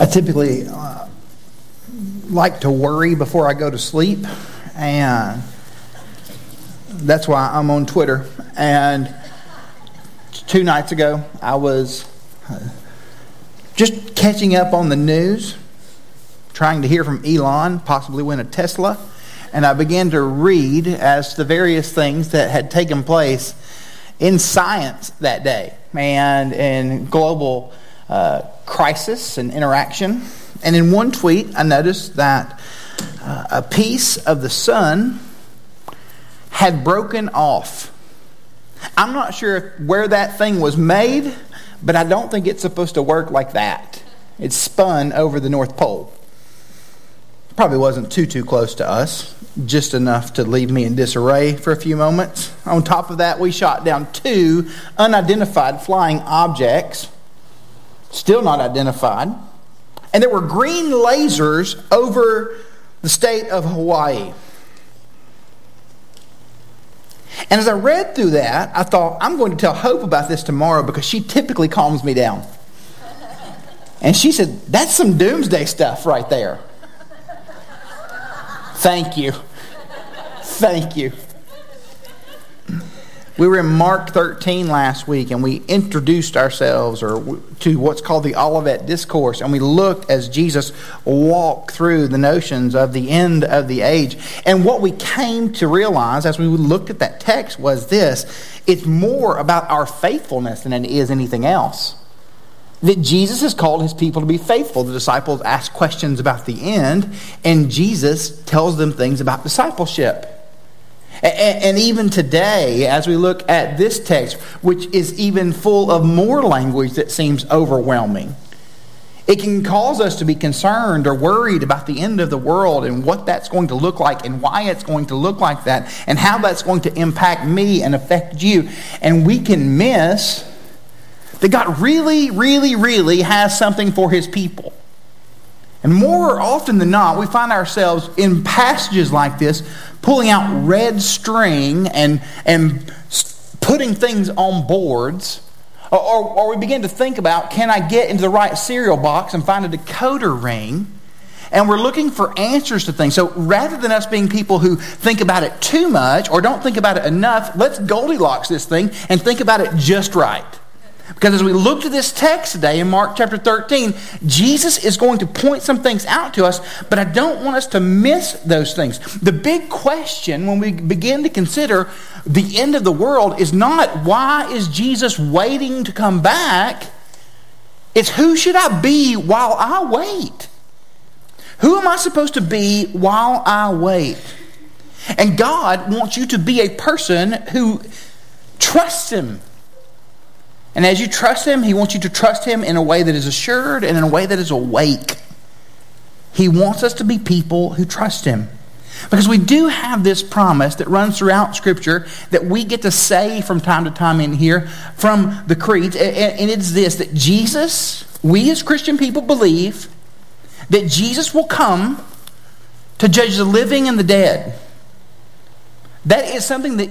I typically uh, like to worry before I go to sleep, and that's why I'm on Twitter. And two nights ago, I was uh, just catching up on the news, trying to hear from Elon, possibly win a Tesla. And I began to read as the various things that had taken place in science that day and in global uh, crisis and interaction. And in one tweet, I noticed that uh, a piece of the sun had broken off. I'm not sure where that thing was made, but I don't think it's supposed to work like that. It spun over the North Pole. Probably wasn't too, too close to us, just enough to leave me in disarray for a few moments. On top of that, we shot down two unidentified flying objects, still not identified. And there were green lasers over the state of Hawaii. And as I read through that, I thought, I'm going to tell Hope about this tomorrow because she typically calms me down. And she said, That's some doomsday stuff right there. Thank you. Thank you. We were in Mark 13 last week and we introduced ourselves or to what's called the Olivet Discourse and we looked as Jesus walked through the notions of the end of the age. And what we came to realize as we looked at that text was this it's more about our faithfulness than it is anything else. That Jesus has called his people to be faithful. The disciples ask questions about the end, and Jesus tells them things about discipleship. And even today, as we look at this text, which is even full of more language that seems overwhelming, it can cause us to be concerned or worried about the end of the world and what that's going to look like and why it's going to look like that and how that's going to impact me and affect you. And we can miss that God really, really, really has something for his people. And more often than not, we find ourselves in passages like this pulling out red string and, and putting things on boards. Or, or, we begin to think about can I get into the right cereal box and find a decoder ring? And we're looking for answers to things. So rather than us being people who think about it too much or don't think about it enough, let's Goldilocks this thing and think about it just right. Because as we look to this text today in Mark chapter 13, Jesus is going to point some things out to us, but I don't want us to miss those things. The big question when we begin to consider the end of the world is not why is Jesus waiting to come back? It's who should I be while I wait? Who am I supposed to be while I wait? And God wants you to be a person who trusts Him and as you trust Him, He wants you to trust Him in a way that is assured and in a way that is awake. He wants us to be people who trust Him. Because we do have this promise that runs throughout Scripture that we get to say from time to time in here from the creeds. And it's this that Jesus, we as Christian people believe that Jesus will come to judge the living and the dead. That is something that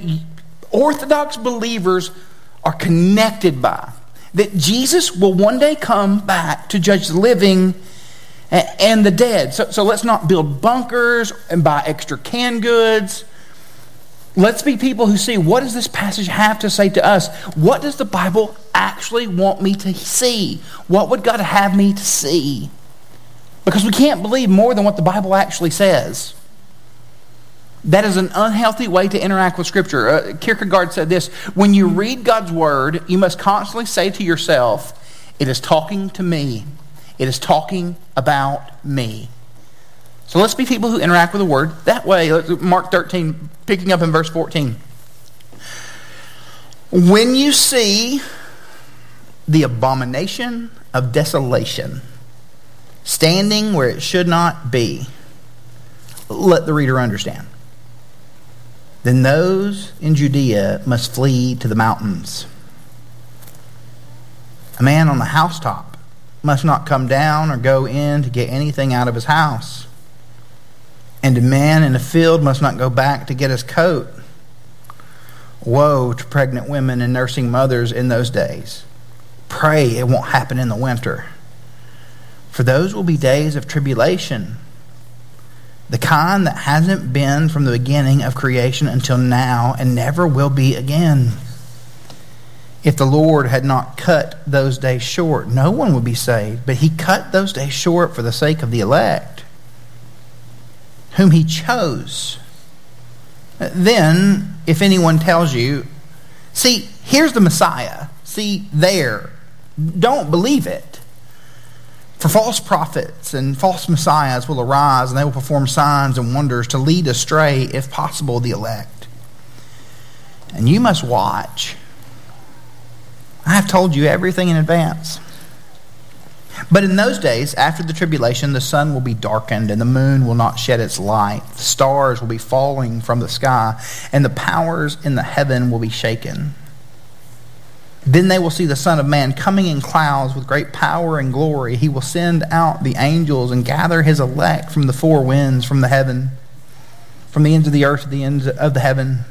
Orthodox believers are connected by. That Jesus will one day come back to judge the living and the dead. So, so let's not build bunkers and buy extra canned goods. Let's be people who see what does this passage have to say to us? What does the Bible actually want me to see? What would God have me to see? Because we can't believe more than what the Bible actually says. That is an unhealthy way to interact with Scripture. Uh, Kierkegaard said this When you read God's Word, you must constantly say to yourself, It is talking to me. It is talking about me. So let's be people who interact with the Word that way. Mark 13, picking up in verse 14. When you see the abomination of desolation standing where it should not be, let the reader understand then those in Judea must flee to the mountains. A man on the housetop must not come down or go in to get anything out of his house. And a man in a field must not go back to get his coat. Woe to pregnant women and nursing mothers in those days. Pray it won't happen in the winter. For those will be days of tribulation, the kind that hasn't been from the beginning of creation until now and never will be again. If the Lord had not cut those days short, no one would be saved. But he cut those days short for the sake of the elect, whom he chose. Then, if anyone tells you, see, here's the Messiah, see, there, don't believe it. For false prophets and false messiahs will arise, and they will perform signs and wonders to lead astray, if possible, the elect. And you must watch. I have told you everything in advance. But in those days, after the tribulation, the sun will be darkened, and the moon will not shed its light. The stars will be falling from the sky, and the powers in the heaven will be shaken. Then they will see the Son of Man coming in clouds with great power and glory. He will send out the angels and gather his elect from the four winds, from the heaven, from the ends of the earth to the ends of the heaven.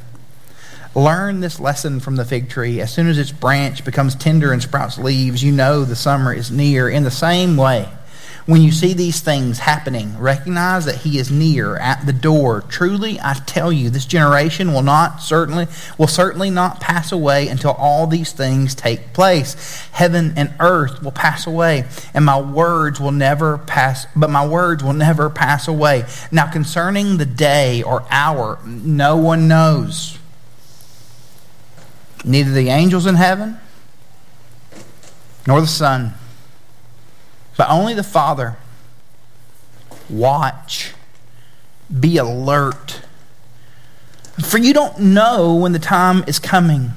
Learn this lesson from the fig tree. As soon as its branch becomes tender and sprouts leaves, you know the summer is near. In the same way, when you see these things happening, recognize that he is near at the door. Truly, I tell you, this generation will not certainly will certainly not pass away until all these things take place. Heaven and earth will pass away, and my words will never pass, but my words will never pass away. Now concerning the day or hour, no one knows neither the angels in heaven nor the Son, but only the Father. Watch, be alert. For you don't know when the time is coming.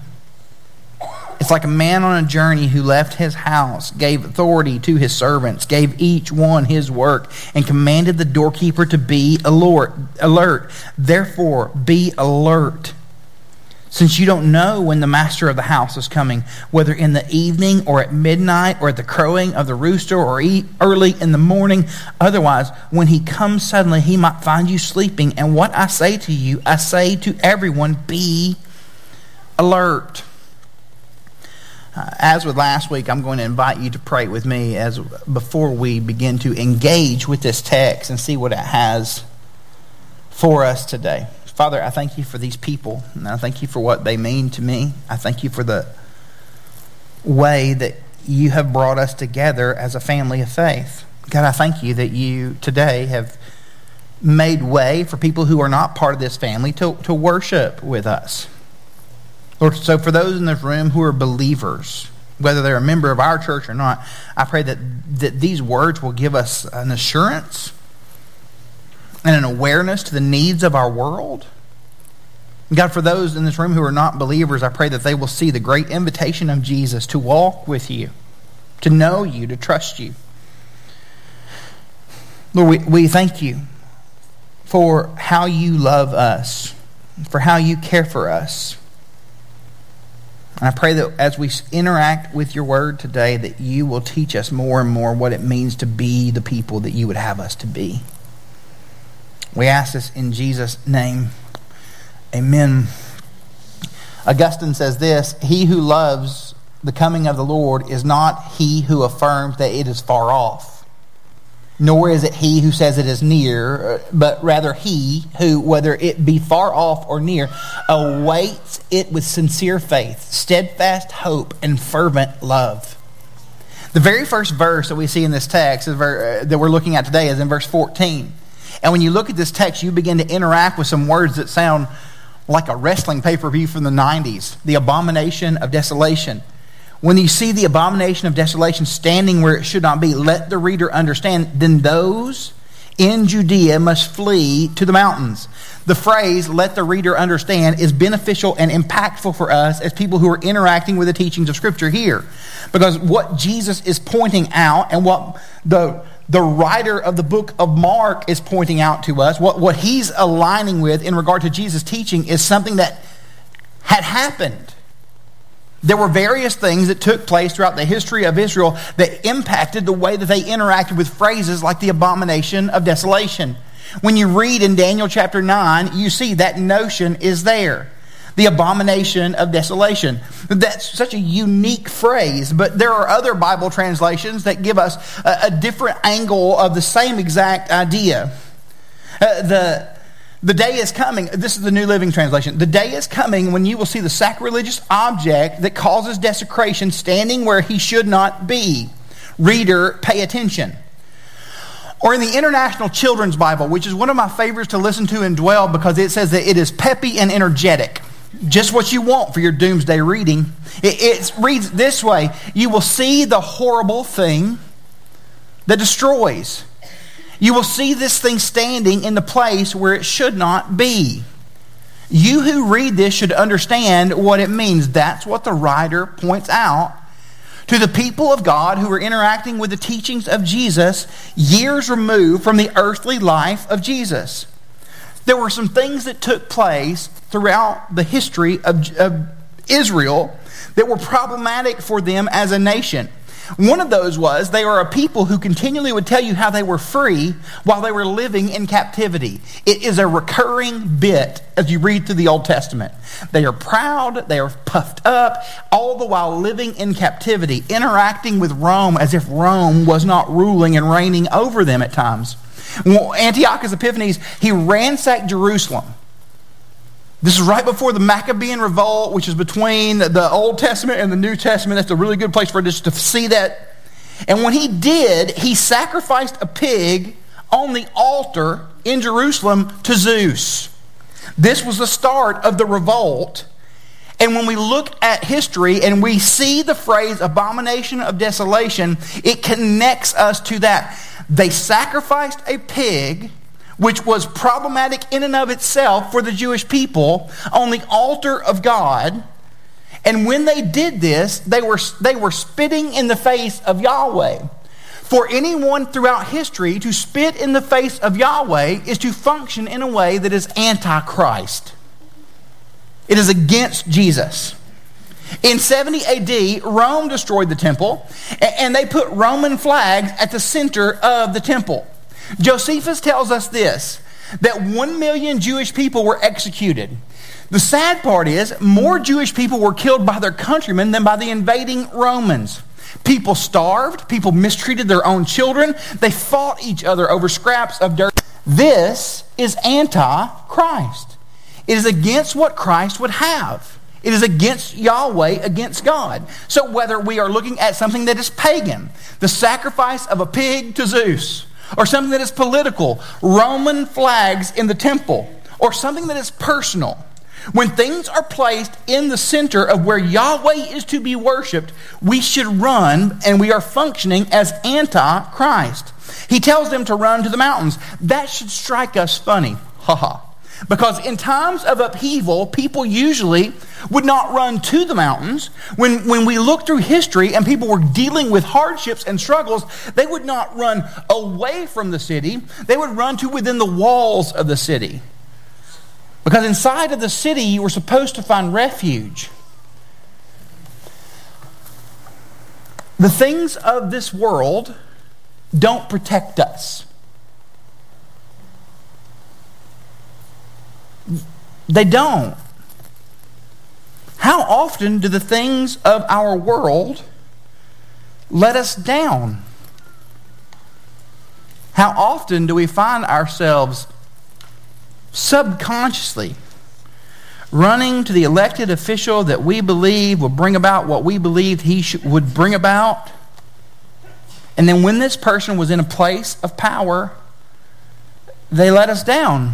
It's like a man on a journey who left his house, gave authority to his servants, gave each one his work, and commanded the doorkeeper to be alert. Therefore, be alert since you don't know when the master of the house is coming, whether in the evening or at midnight or at the crowing of the rooster or early in the morning. Otherwise, when he comes suddenly, he might find you sleeping. And what I say to you, I say to everyone be alert. Uh, as with last week, I'm going to invite you to pray with me as before we begin to engage with this text and see what it has for us today. Father, I thank you for these people, and I thank you for what they mean to me. I thank you for the way that you have brought us together as a family of faith. God, I thank you that you today have made way for people who are not part of this family to, to worship with us. Lord, so for those in this room who are believers, whether they're a member of our church or not, I pray that, that these words will give us an assurance and an awareness to the needs of our world. God, for those in this room who are not believers, I pray that they will see the great invitation of Jesus to walk with you, to know you, to trust you. Lord, we, we thank you for how you love us, for how you care for us. And I pray that as we interact with your word today, that you will teach us more and more what it means to be the people that you would have us to be. We ask this in Jesus' name. Amen. Augustine says this He who loves the coming of the Lord is not he who affirms that it is far off, nor is it he who says it is near, but rather he who, whether it be far off or near, awaits it with sincere faith, steadfast hope, and fervent love. The very first verse that we see in this text uh, that we're looking at today is in verse 14. And when you look at this text, you begin to interact with some words that sound like a wrestling pay per view from the 90s the abomination of desolation. When you see the abomination of desolation standing where it should not be, let the reader understand, then those in Judea must flee to the mountains. The phrase, let the reader understand, is beneficial and impactful for us as people who are interacting with the teachings of Scripture here. Because what Jesus is pointing out and what the the writer of the book of Mark is pointing out to us, what, what he's aligning with in regard to Jesus' teaching is something that had happened. There were various things that took place throughout the history of Israel that impacted the way that they interacted with phrases like the abomination of desolation. When you read in Daniel chapter 9, you see that notion is there. The abomination of desolation. That's such a unique phrase, but there are other Bible translations that give us a, a different angle of the same exact idea. Uh, the, the day is coming, this is the New Living Translation. The day is coming when you will see the sacrilegious object that causes desecration standing where he should not be. Reader, pay attention. Or in the International Children's Bible, which is one of my favorites to listen to and dwell because it says that it is peppy and energetic just what you want for your doomsday reading. It, it, reads this way You will see the horrible thing that destroys. You will see this thing standing in the place where it should not be. You who read this should understand what it means. That's what the writer points out to the people of God who are interacting with the teachings of Jesus years removed from the earthly life of Jesus there were some things that took place throughout the history of, of Israel that were problematic for them as a nation. One of those was they were a people who continually would tell you how they were free while they were living in captivity. It is a recurring bit as you read through the Old Testament. They are proud, they are puffed up, all the while living in captivity, interacting with Rome as if Rome was not ruling and reigning over them at times. Antiochus Epiphanes, he ransacked Jerusalem. This is right before the Maccabean revolt, which is between the Old Testament and the New Testament. That's a really good place for us to see that. And when he did, he sacrificed a pig on the altar in Jerusalem to Zeus. This was the start of the revolt. And when we look at history and we see the phrase abomination of desolation, it connects us to that. They sacrificed a pig, which was problematic in and of itself for the Jewish people, on the altar of God. And when they did this, they were, they were spitting in the face of Yahweh. For anyone throughout history to spit in the face of Yahweh is to function in a way that is antichrist. It is against Jesus. In 70 AD, Rome destroyed the temple, and they put Roman flags at the center of the temple. Josephus tells us this that one million Jewish people were executed. The sad part is, more Jewish people were killed by their countrymen than by the invading Romans. People starved, people mistreated their own children, they fought each other over scraps of dirt. This is anti Christ. It is against what Christ would have. It is against Yahweh, against God. So whether we are looking at something that is pagan, the sacrifice of a pig to Zeus, or something that is political, Roman flags in the temple, or something that is personal, when things are placed in the center of where Yahweh is to be worshiped, we should run and we are functioning as anti Christ. He tells them to run to the mountains. That should strike us funny. Ha ha. Because in times of upheaval, people usually would not run to the mountains. When, when we look through history and people were dealing with hardships and struggles, they would not run away from the city, they would run to within the walls of the city. Because inside of the city, you were supposed to find refuge. The things of this world don't protect us. They don't. How often do the things of our world let us down? How often do we find ourselves subconsciously running to the elected official that we believe will bring about what we believed he should, would bring about? And then when this person was in a place of power, they let us down.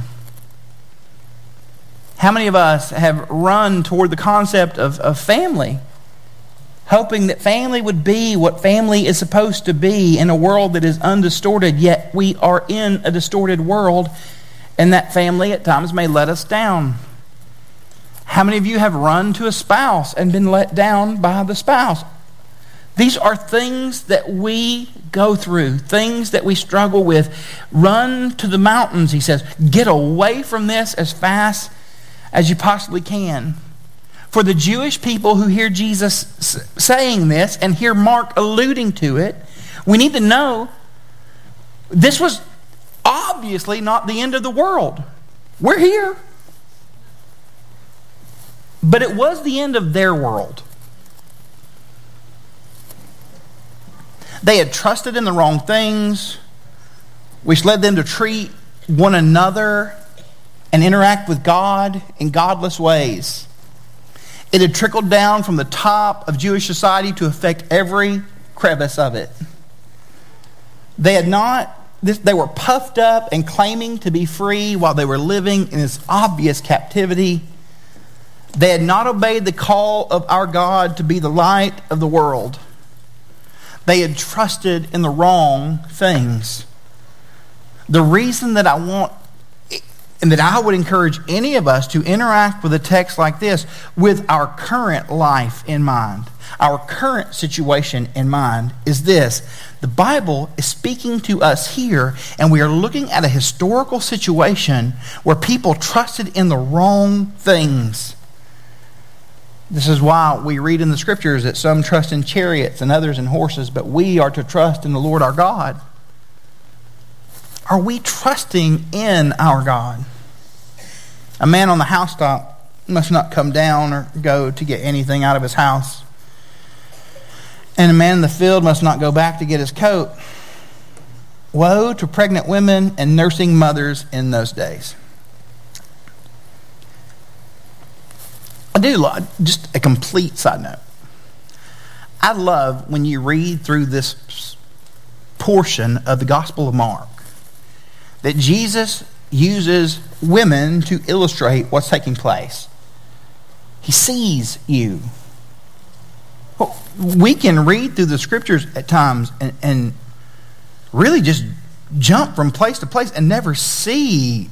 How many of us have run toward the concept of, of family, hoping that family would be what family is supposed to be in a world that is undistorted, yet we are in a distorted world, and that family at times may let us down? How many of you have run to a spouse and been let down by the spouse? These are things that we go through, things that we struggle with. Run to the mountains, he says. Get away from this as fast as you possibly can. For the Jewish people who hear Jesus saying this and hear Mark alluding to it, we need to know this was obviously not the end of the world. We're here. But it was the end of their world. They had trusted in the wrong things, which led them to treat one another and interact with God in godless ways. It had trickled down from the top of Jewish society to affect every crevice of it. They had not they were puffed up and claiming to be free while they were living in this obvious captivity. They had not obeyed the call of our God to be the light of the world. They had trusted in the wrong things. The reason that I want and that I would encourage any of us to interact with a text like this with our current life in mind, our current situation in mind, is this. The Bible is speaking to us here, and we are looking at a historical situation where people trusted in the wrong things. This is why we read in the scriptures that some trust in chariots and others in horses, but we are to trust in the Lord our God. Are we trusting in our God? A man on the housetop must not come down or go to get anything out of his house. And a man in the field must not go back to get his coat. Woe to pregnant women and nursing mothers in those days. I do just a complete side note. I love when you read through this portion of the Gospel of Mark that Jesus uses women to illustrate what's taking place. He sees you. We can read through the scriptures at times and, and really just jump from place to place and never see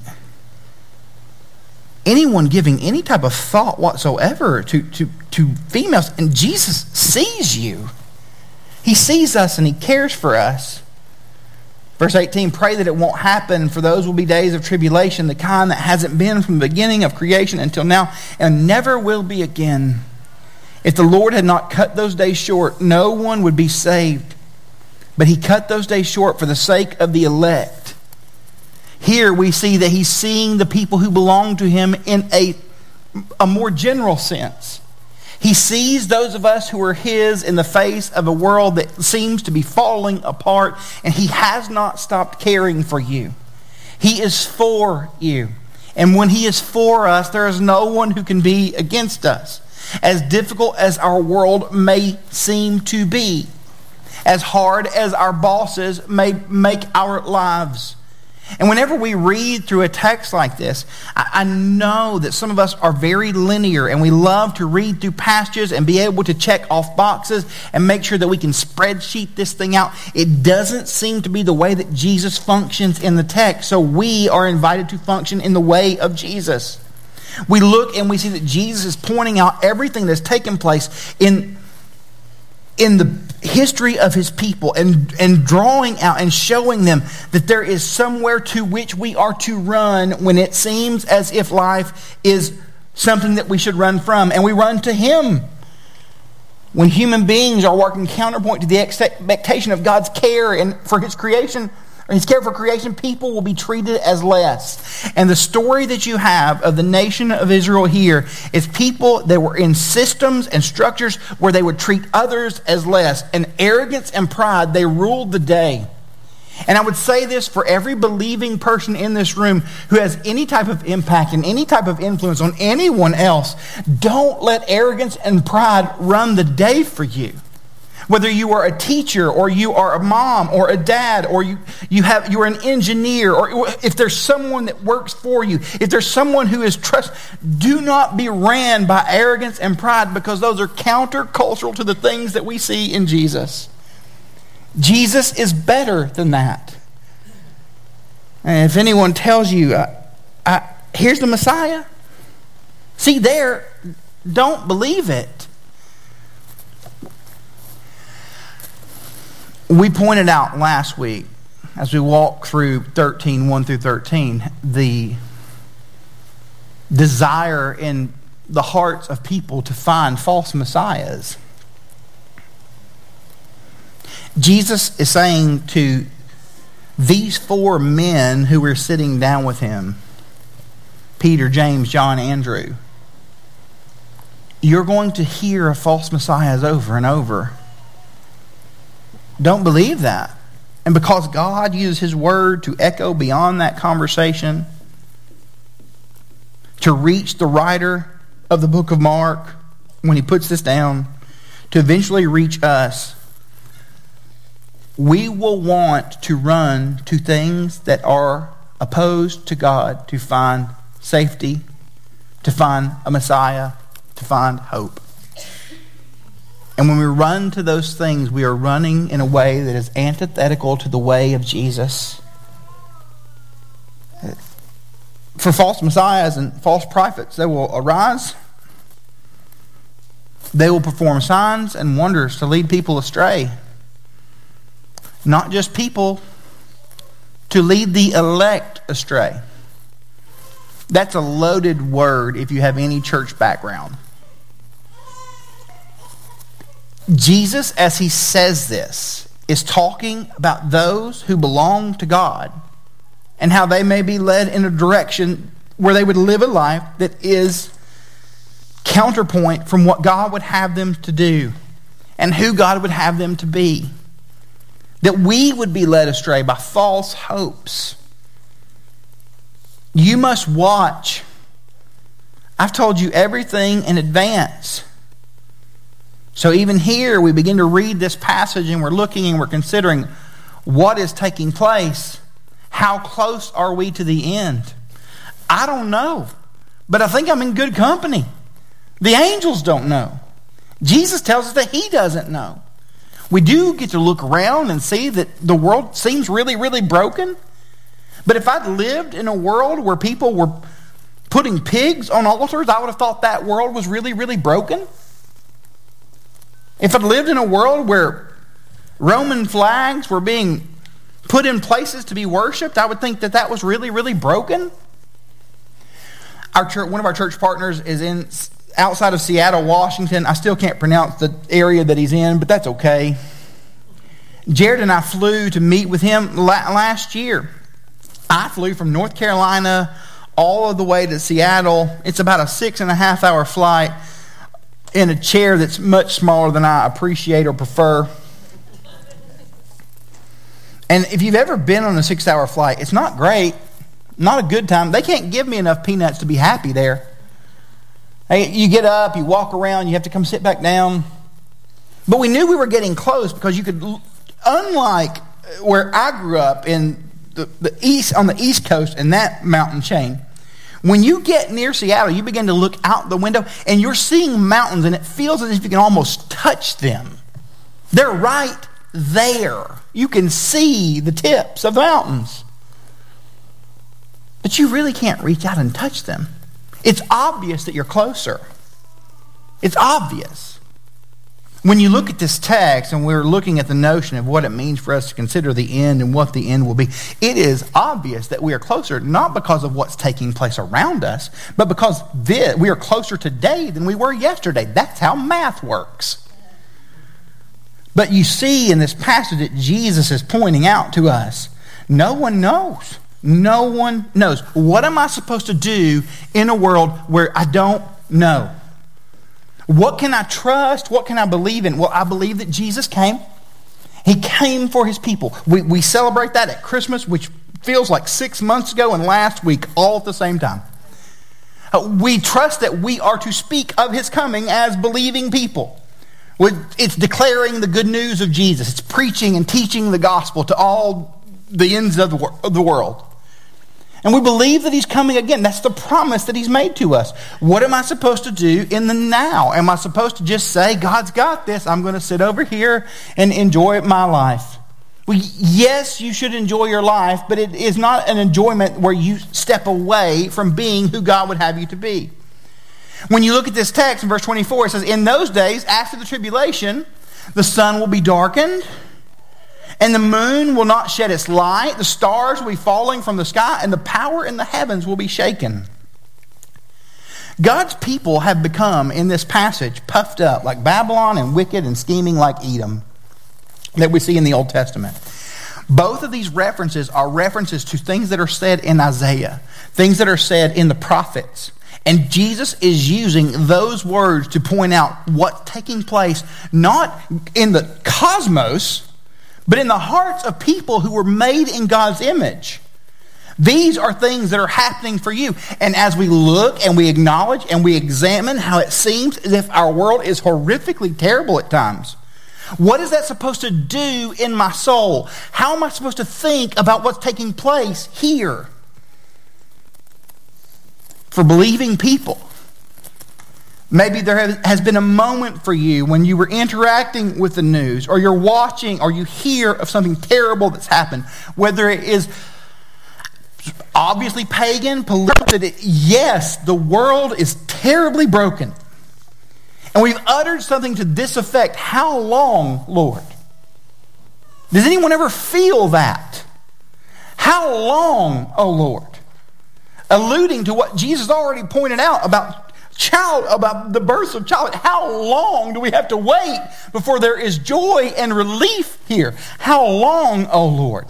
anyone giving any type of thought whatsoever to, to, to females. And Jesus sees you. He sees us and he cares for us. Verse 18, pray that it won't happen, for those will be days of tribulation, the kind that hasn't been from the beginning of creation until now, and never will be again. If the Lord had not cut those days short, no one would be saved. But he cut those days short for the sake of the elect here we see that he's seeing the people who belong to him in a, a more general sense. He sees those of us who are his in the face of a world that seems to be falling apart, and he has not stopped caring for you. He is for you. And when he is for us, there is no one who can be against us. As difficult as our world may seem to be, as hard as our bosses may make our lives, and whenever we read through a text like this, I, know that some of us are very linear and we love to read through passages and be able to check off boxes and make sure that we can spreadsheet this thing out. It doesn't seem to be the way that Jesus functions in the text, so we are invited to function in the way of Jesus. We look and we see that Jesus is pointing out everything that's taken place in in the history of his people and, and drawing out and showing them that there is somewhere to which we are to run when it seems as if life is something that we should run from. And we run to him. When human beings are working counterpoint to the expectation of God's care and for his creation, his care for creation, people will be treated as less. And the story that you have of the nation of Israel here is people that were in systems and structures where they would treat others as less. And arrogance and pride, they ruled the day. And I would say this for every believing person in this room who has any type of impact and any type of influence on anyone else, don't let arrogance and pride run the day for you. Whether you are a teacher or you are a mom or a dad or you, you have, you're an engineer or if there's someone that works for you, if there's someone who is trust, do not be ran by arrogance and pride because those are countercultural to the things that we see in Jesus. Jesus is better than that. And if anyone tells you, uh, uh, here's the Messiah, see there, don't believe it. We pointed out last week, as we walked through 13, 1 through 13, the desire in the hearts of people to find false messiahs. Jesus is saying to these four men who were sitting down with him Peter, James, John, Andrew you're going to hear of false messiahs over and over. Don't believe that. And because God uses His Word to echo beyond that conversation, to reach the writer of the book of Mark when he puts this down, to eventually reach us, we will want to run to things that are opposed to God to find safety, to find a Messiah, to find hope. And when we run to those things, we are running in a way that is antithetical to the way of Jesus. For false messiahs and false prophets, they will arise. They will perform signs and wonders to lead people astray. Not just people, to lead the elect astray. That's a loaded word if you have any church background. Jesus, as he says this, is talking about those who belong to God and how they may be led in a direction where they would live a life that is counterpoint from what God would have them to do and who God would have them to be. That we would be led astray by false hopes. You must watch. I've told you everything in advance. So even here, we begin to read this passage and we're looking and we're considering what is taking place. How close are we to the end? I don't know, but I think I'm in good company. The angels don't know. Jesus tells us that he doesn't know. We do get to look around and see that the world seems really, really broken. But if I'd lived in a world where people were putting pigs on altars, I would have thought that world was really, really broken. If I'd lived in a world where Roman flags were being put in places to be worshiped, I would think that that was really, really broken. Our church, one of our church partners is in outside of Seattle, Washington. I still can't pronounce the area that he's in, but that's okay. Jared and I flew to meet with him last year. I flew from North Carolina all of the way to Seattle. It's about a six and a half hour flight in a chair that's much smaller than I appreciate or prefer. And if you've ever been on a six hour flight, it's not great, not a good time. They can't give me enough peanuts to be happy there. You get up, you walk around, you have to come sit back down. But we knew we were getting close because you could, unlike uh, where I grew up in the, the east on the east coast in that mountain chain, when you get near Seattle, you begin to look out the window and you're seeing mountains, and it feels as if you can almost touch them. They're right there. You can see the tips of the mountains. But you really can't reach out and touch them. It's obvious that you're closer. It's obvious. When you look at this text and we're looking at the notion of what it means for us to consider the end and what the end will be, it is obvious that we are closer, not because of what's taking place around us, but because this, we are closer today than we were yesterday. That's how math works. But you see in this passage that Jesus is pointing out to us no one knows. No one knows. What am I supposed to do in a world where I don't know? What can I trust? What can I believe in? Well, I believe that Jesus came. He came for his people. We, we celebrate that at Christmas, which feels like six months ago and last week, all at the same time. Uh, we trust that we are to speak of his coming as believing people. It's declaring the good news of Jesus. It's preaching and teaching the gospel to all the ends of the world. And we believe that He's coming again. That's the promise that He's made to us. What am I supposed to do in the now? Am I supposed to just say, God's got this? I'm going to sit over here and enjoy my life? Well, yes, you should enjoy your life, but it is not an enjoyment where you step away from being who God would have you to be. When you look at this text in verse 24, it says, In those days, after the tribulation, the sun will be darkened and the moon will not shed its light, the stars will be falling from the sky, and the power in the heavens will be shaken. God's people have become, in this passage, puffed up like Babylon and wicked and scheming like Edom that we see in the Old Testament. Both of these references are references to things that are said in Isaiah, things that are said in the prophets. And Jesus is using those words to point out what's taking place, not in the cosmos, but in the hearts of people who were made in God's image. These are things that are happening for you. And as we look and we acknowledge and we examine how it seems as if our world is horrifically terrible at times, what is that supposed to do in my soul? How am I supposed to think about what's taking place here? For believing people. Maybe there has been a moment for you when you were interacting with the news, or you're watching, or you hear of something terrible that's happened, whether it is obviously pagan, political. Yes, the world is terribly broken. And we've uttered something to this effect. How long, Lord? Does anyone ever feel that? How long, O oh Lord? Alluding to what Jesus already pointed out about child, about the birth of child. How long do we have to wait before there is joy and relief here? How long, O oh Lord?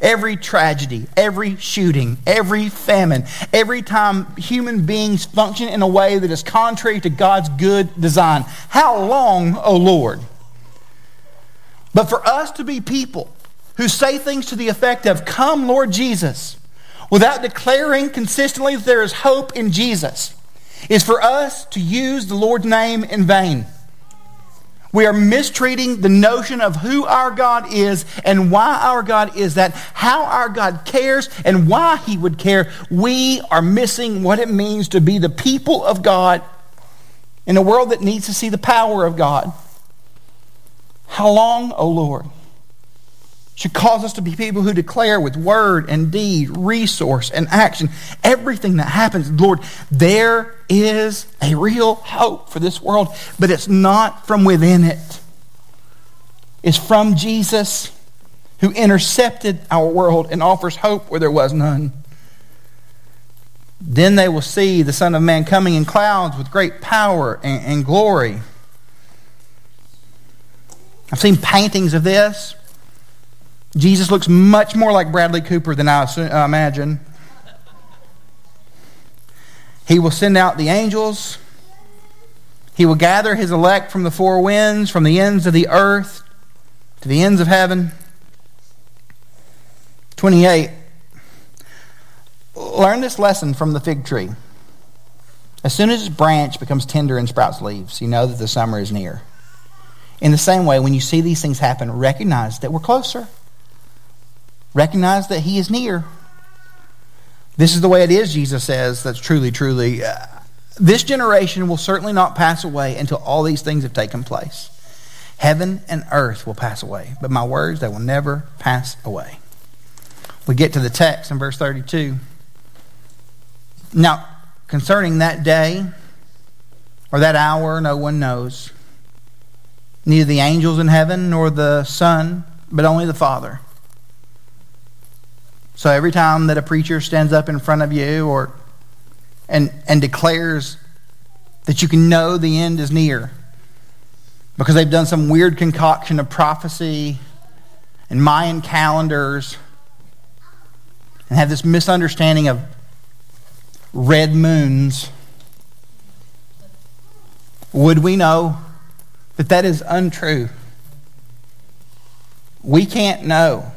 Every tragedy, every shooting, every famine, every time human beings function in a way that is contrary to God's good design. How long, O oh Lord? But for us to be people who say things to the effect of, Come, Lord Jesus, without declaring consistently that there is hope in Jesus, is for us to use the Lord's name in vain. We are mistreating the notion of who our God is and why our God is that, how our God cares and why he would care. We are missing what it means to be the people of God in a world that needs to see the power of God. How long, O oh Lord? Should cause us to be people who declare with word and deed, resource and action, everything that happens. Lord, there is a real hope for this world, but it's not from within it. It's from Jesus who intercepted our world and offers hope where there was none. Then they will see the Son of Man coming in clouds with great power and, and glory. I've seen paintings of this Jesus looks much more like Bradley Cooper than I uh, imagine. He will send out the angels. He will gather his elect from the four winds, from the ends of the earth to the ends of heaven. 28. Learn this lesson from the fig tree. As soon as its branch becomes tender and sprouts leaves, you know that the summer is near. In the same way, when you see these things happen, recognize that we're closer. Recognize that He is near. This is the way it is, Jesus says. That's truly, truly. Uh, this generation will certainly not pass away until all these things have taken place. Heaven and earth will pass away, but my words, they will never pass away. We get to the text in verse 32. Now, concerning that day or that hour, no one knows. Neither the angels in heaven nor the Son, but only the Father. So every time that a preacher stands up in front of you or and and declares that you can know the end is near because they've done some weird concoction of prophecy and Mayan calendars and have this misunderstanding of red moons. Would we know that that is untrue? We can't know.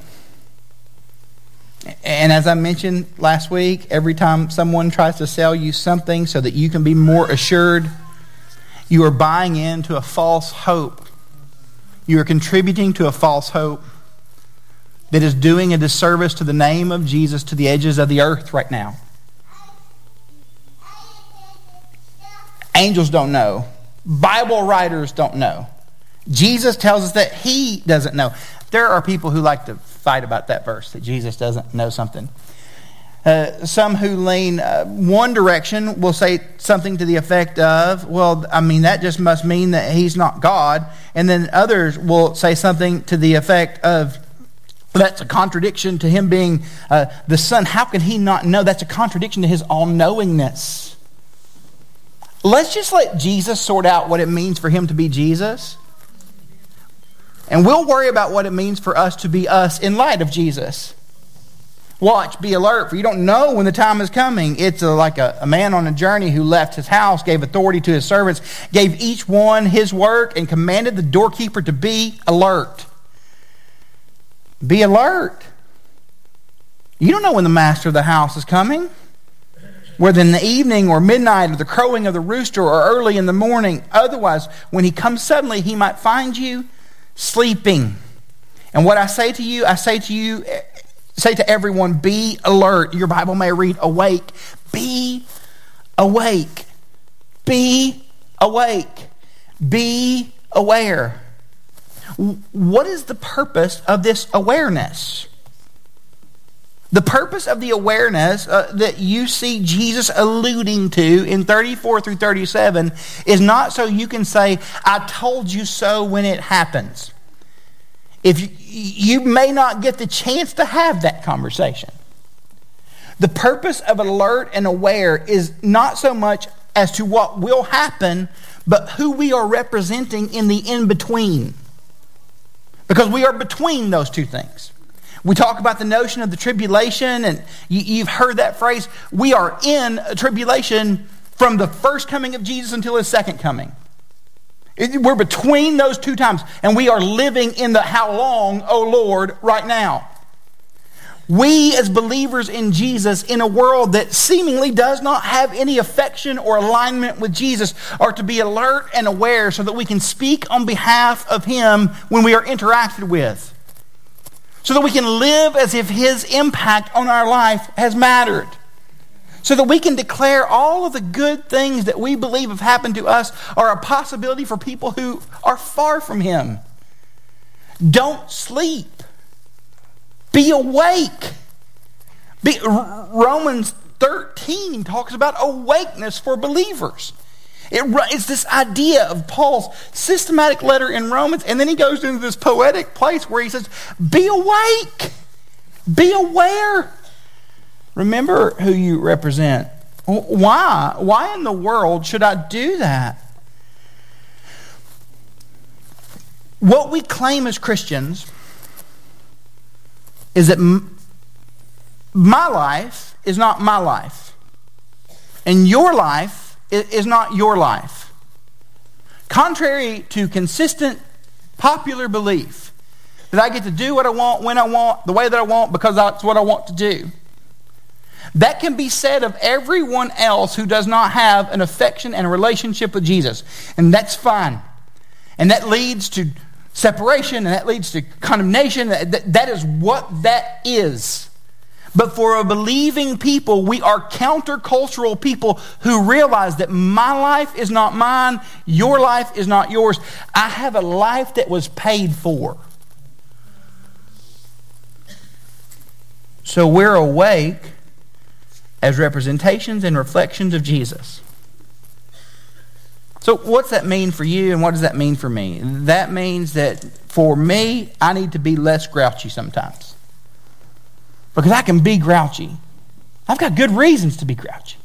And as I mentioned last week, every time someone tries to sell you something so that you can be more assured, you are buying into a false hope. You are contributing to a false hope that is doing a disservice to the name of Jesus to the edges of the earth right now. Angels don't know. Bible writers don't know. Jesus tells us that he doesn't know. There are people who like to fight about that verse, that Jesus doesn't know something. Uh, some who lean uh, one direction will say something to the effect of, well, I mean, that just must mean that he's not God. And then others will say something to the effect of, that's a contradiction to him being uh, the Son. How can he not know? That's a contradiction to his all knowingness. Let's just let Jesus sort out what it means for him to be Jesus. And we'll worry about what it means for us to be us in light of Jesus. Watch, be alert, for you don't know when the time is coming. It's a, like a, a, man on a journey who left his house, gave authority to his servants, gave each one his work, and commanded the doorkeeper to be alert. Be alert. You don't know when the master of the house is coming. Whether in the evening or midnight or the crowing of the rooster or early in the morning. Otherwise, when he comes suddenly, he might find you sleeping. And what I say to you, I say to you Say to everyone, be alert. Your Bible may read awake. Be awake. Be awake. Be aware. What is the purpose of this awareness? The purpose of the awareness uh, that you see Jesus alluding to in 34 through 37 is not so you can say, I told you so when it happens. If you, you may not get the chance to have that conversation. The purpose of alert and aware is not so much as to what will happen, but who we are representing in the in between. Because we are between those two things. We talk about the notion of the tribulation, and you, have heard that phrase. We are in a tribulation from the first coming of Jesus until his second coming. We're between those two times, and we are living in the how long, oh Lord, right now. We, as believers in Jesus, in a world that seemingly does not have any affection or alignment with Jesus, are to be alert and aware so that we can speak on behalf of Him when we are interacted with. So that we can live as if His impact on our life has mattered so that we can declare all of the good things that we believe have happened to us are a possibility for people who are far from Him. Don't sleep. Be awake. Be, Romans 13 talks about awakeness for believers. It, it's this idea of Paul's systematic letter in Romans, and then he goes into this poetic place where he says, Be awake, be aware. Remember who you represent. Why? Why in the world should I do that? What we claim as Christians is that my life is not my life, and your life is not your life. Contrary to consistent popular belief that I get to do what I want, when I want, the way that I want, because that's what I want to do. That can be said of everyone else who does not have an affection and a relationship with Jesus. And that's fine. And that leads to separation and that leads to condemnation. that, is what that is. But for a believing people, we are countercultural people who realize that my life is not mine, your life is not yours. I have a life that was paid for. So we're awake as representations and reflections of Jesus. So, what's that mean for you, and what does that mean for me? That means that for me, I need to be less grouchy sometimes. Because I can be grouchy. I've got good reasons to be grouchy.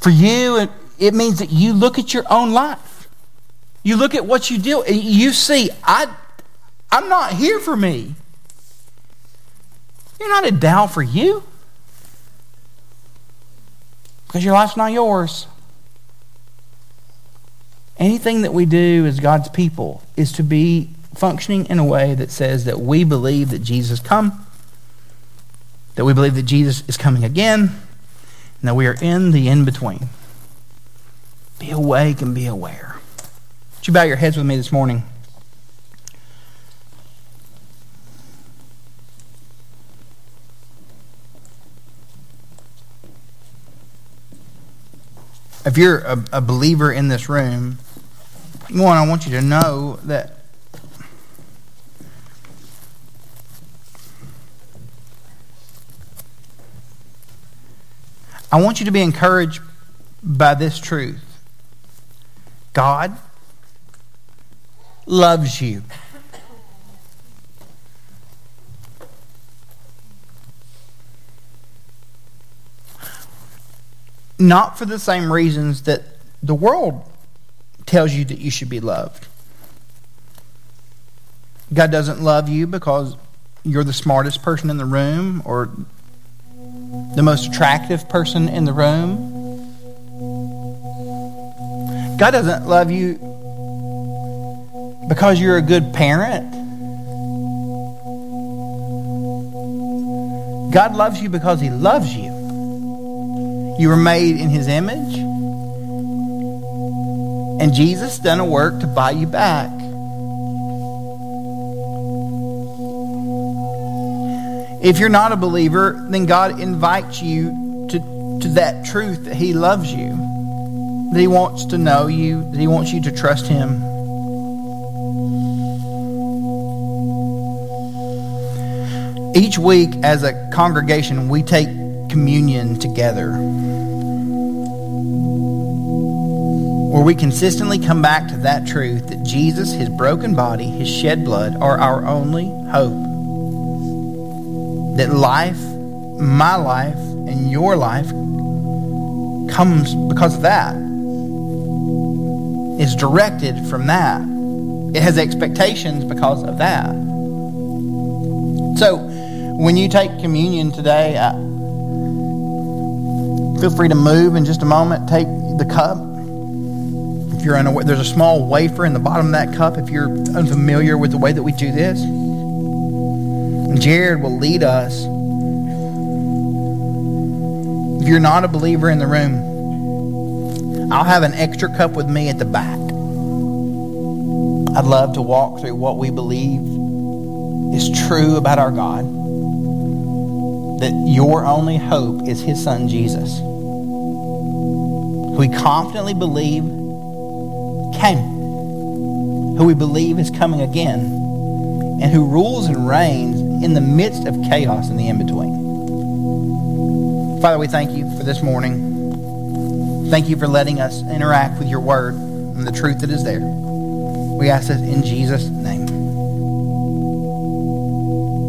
For you, it, means that you look at your own life. You look at what you do, you see, I, I'm not here for me. You're not a Dow for you. Because your life's not yours. Anything that we do as God's people is to be functioning in a way that says that we believe that Jesus come, that we believe that Jesus is coming again, and that we are in the in between. Be awake and be aware. Would you bow your heads with me this morning? if you're a, a believer in this room, one, I want you to know that I want you to be encouraged by this truth God loves you. not for the same reasons that the world tells you that you should be loved. God doesn't love you because you're the smartest person in the room or the most attractive person in the room. God doesn't love you because you're a good parent. God loves you because He loves you. You were made in His image. And Jesus done a work to buy you back. If you're not a believer, then God invites you to, to that truth that He loves you, that He wants to know you, that He wants you to trust Him. Each week, as a congregation, we take communion together. Where we consistently come back to that truth that Jesus, His broken body, His shed blood are our only hope that life, my life, and your life comes because of that. Is directed from that. It has expectations because of that. So, when you take communion today, uh, feel free to move in just a moment. Take the cup. If you're unaware, there's a small wafer in the bottom of that cup. If you're unfamiliar with the way that we do this, Jared will lead us. If you're not a believer in the room, I'll have an extra cup with me at the back. I'd love to walk through what we believe is true about our God. That your only hope is His Son Jesus. Who we confidently believe came. Who we believe is coming again. And who rules and reigns in the midst of chaos in the in between. Father, we thank you for this morning. Thank you for letting us interact with your word and the truth that is there. We ask this in Jesus' name.